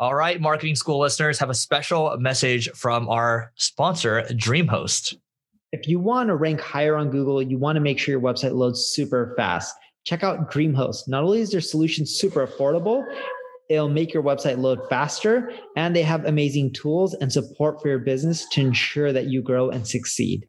All right, marketing school listeners have a special message from our sponsor, DreamHost. If you want to rank higher on Google, you want to make sure your website loads super fast. Check out DreamHost. Not only is their solution super affordable, it'll make your website load faster, and they have amazing tools and support for your business to ensure that you grow and succeed.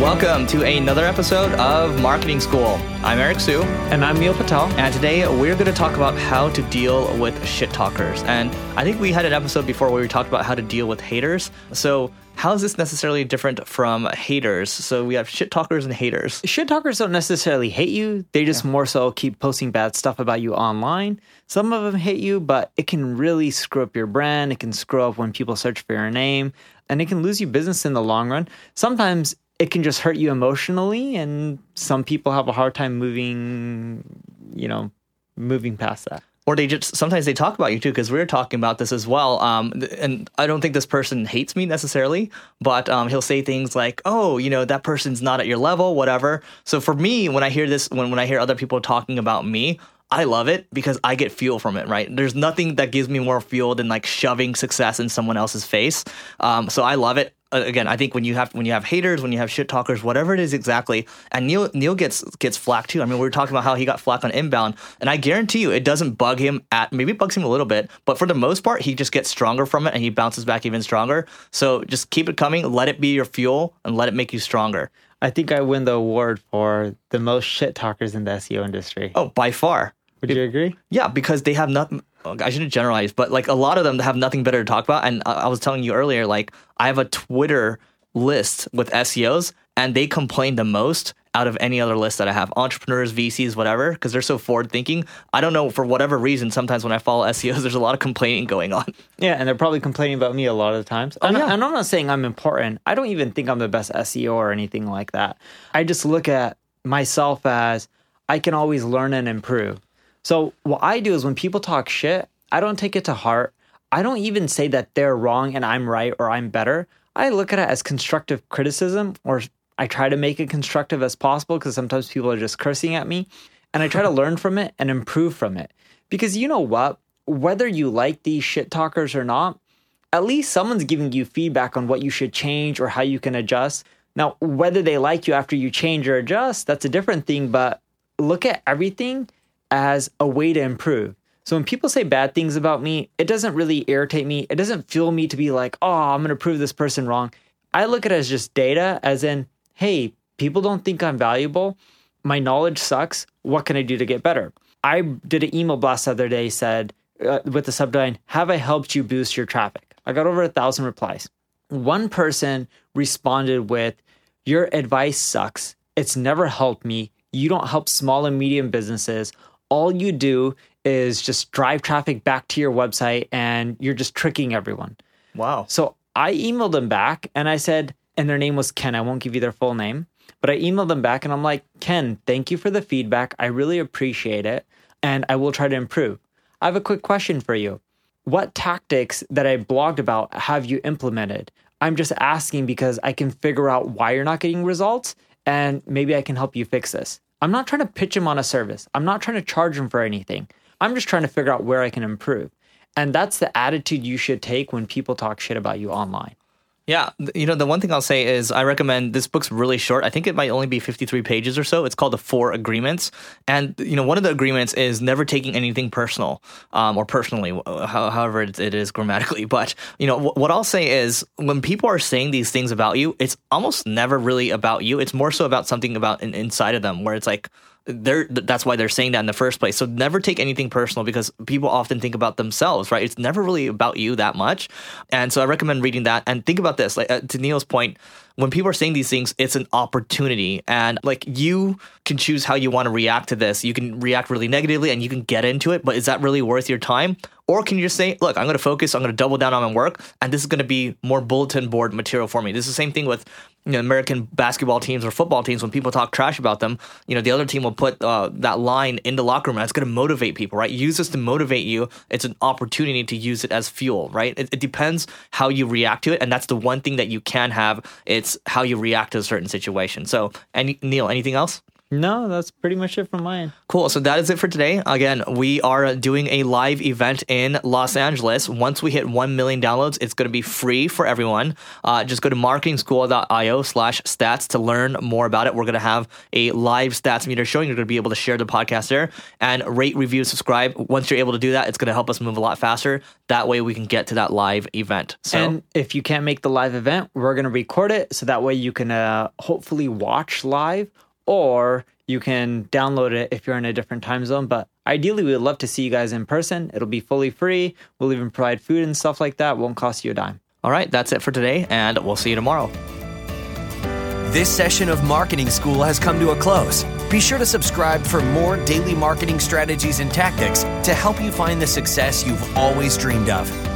Welcome to another episode of Marketing School. I'm Eric Siu. And I'm Neil Patel. And today we're going to talk about how to deal with shit talkers. And I think we had an episode before where we talked about how to deal with haters. So, how is this necessarily different from haters? So, we have shit talkers and haters. Shit talkers don't necessarily hate you, they just yeah. more so keep posting bad stuff about you online. Some of them hate you, but it can really screw up your brand. It can screw up when people search for your name, and it can lose you business in the long run. Sometimes it can just hurt you emotionally and some people have a hard time moving you know moving past that or they just sometimes they talk about you too because we are talking about this as well um, and i don't think this person hates me necessarily but um, he'll say things like oh you know that person's not at your level whatever so for me when i hear this when, when i hear other people talking about me I love it because I get fuel from it, right? There's nothing that gives me more fuel than like shoving success in someone else's face. Um, so I love it. Again, I think when you have when you have haters, when you have shit talkers, whatever it is exactly, and Neil Neil gets gets flack too. I mean, we were talking about how he got flack on inbound, and I guarantee you, it doesn't bug him at maybe it bugs him a little bit, but for the most part, he just gets stronger from it, and he bounces back even stronger. So just keep it coming, let it be your fuel, and let it make you stronger. I think I win the award for the most shit talkers in the SEO industry. Oh, by far. Would you agree? Yeah, because they have nothing. Uh, I shouldn't generalize, but like a lot of them have nothing better to talk about. And I was telling you earlier, like I have a Twitter list with SEOs, and they complain the most out of any other list that I have. Entrepreneurs, VCs, whatever, because they're so forward thinking. I don't know for whatever reason. Sometimes when I follow SEOs, there's a lot of complaining going on. Yeah, and they're probably complaining about me a lot of the times. Oh, and, yeah. and I'm not saying I'm important. I don't even think I'm the best SEO or anything like that. I just look at myself as I can always learn and improve. So what I do is when people talk shit, I don't take it to heart. I don't even say that they're wrong and I'm right or I'm better. I look at it as constructive criticism or I try to make it constructive as possible because sometimes people are just cursing at me and I try to learn from it and improve from it. Because you know what? Whether you like these shit talkers or not, at least someone's giving you feedback on what you should change or how you can adjust. Now, whether they like you after you change or adjust, that's a different thing, but look at everything as a way to improve. So when people say bad things about me, it doesn't really irritate me. It doesn't fuel me to be like, oh, I'm going to prove this person wrong. I look at it as just data, as in, hey, people don't think I'm valuable. My knowledge sucks. What can I do to get better? I did an email blast the other day, said uh, with the subline, Have I helped you boost your traffic? I got over a thousand replies. One person responded with, Your advice sucks. It's never helped me. You don't help small and medium businesses all you do is just drive traffic back to your website and you're just tricking everyone. Wow. So I emailed them back and I said, and their name was Ken. I won't give you their full name, but I emailed them back and I'm like, Ken, thank you for the feedback. I really appreciate it. And I will try to improve. I have a quick question for you. What tactics that I blogged about have you implemented? I'm just asking because I can figure out why you're not getting results and maybe I can help you fix this. I'm not trying to pitch him on a service. I'm not trying to charge him for anything. I'm just trying to figure out where I can improve. And that's the attitude you should take when people talk shit about you online. Yeah, you know, the one thing I'll say is I recommend this book's really short. I think it might only be 53 pages or so. It's called The Four Agreements. And, you know, one of the agreements is never taking anything personal um, or personally, however it is grammatically. But, you know, what I'll say is when people are saying these things about you, it's almost never really about you. It's more so about something about inside of them where it's like, they're that's why they're saying that in the first place. So never take anything personal because people often think about themselves, right? It's never really about you that much. And so I recommend reading that and think about this. Like uh, to Neil's point, when people are saying these things, it's an opportunity. And like you can choose how you want to react to this. You can react really negatively and you can get into it, but is that really worth your time? Or can you just say, look, I'm going to focus, I'm going to double down on my work, and this is going to be more bulletin board material for me. This is the same thing with you know, American basketball teams or football teams. When people talk trash about them, you know, the other team will put uh, that line in the locker room. And it's going to motivate people, right? Use this to motivate you. It's an opportunity to use it as fuel, right? It, it depends how you react to it, and that's the one thing that you can have. It's how you react to a certain situation. So, any, Neil, anything else? No, that's pretty much it from mine. Cool. So that is it for today. Again, we are doing a live event in Los Angeles. Once we hit 1 million downloads, it's going to be free for everyone. Uh, just go to marketingschool.io slash stats to learn more about it. We're going to have a live stats meter showing. You're going to be able to share the podcast there and rate, review, subscribe. Once you're able to do that, it's going to help us move a lot faster. That way we can get to that live event. So, and if you can't make the live event, we're going to record it so that way you can uh, hopefully watch live or you can download it if you're in a different time zone. But ideally, we would love to see you guys in person. It'll be fully free. We'll even provide food and stuff like that. Won't cost you a dime. All right, that's it for today, and we'll see you tomorrow. This session of Marketing School has come to a close. Be sure to subscribe for more daily marketing strategies and tactics to help you find the success you've always dreamed of.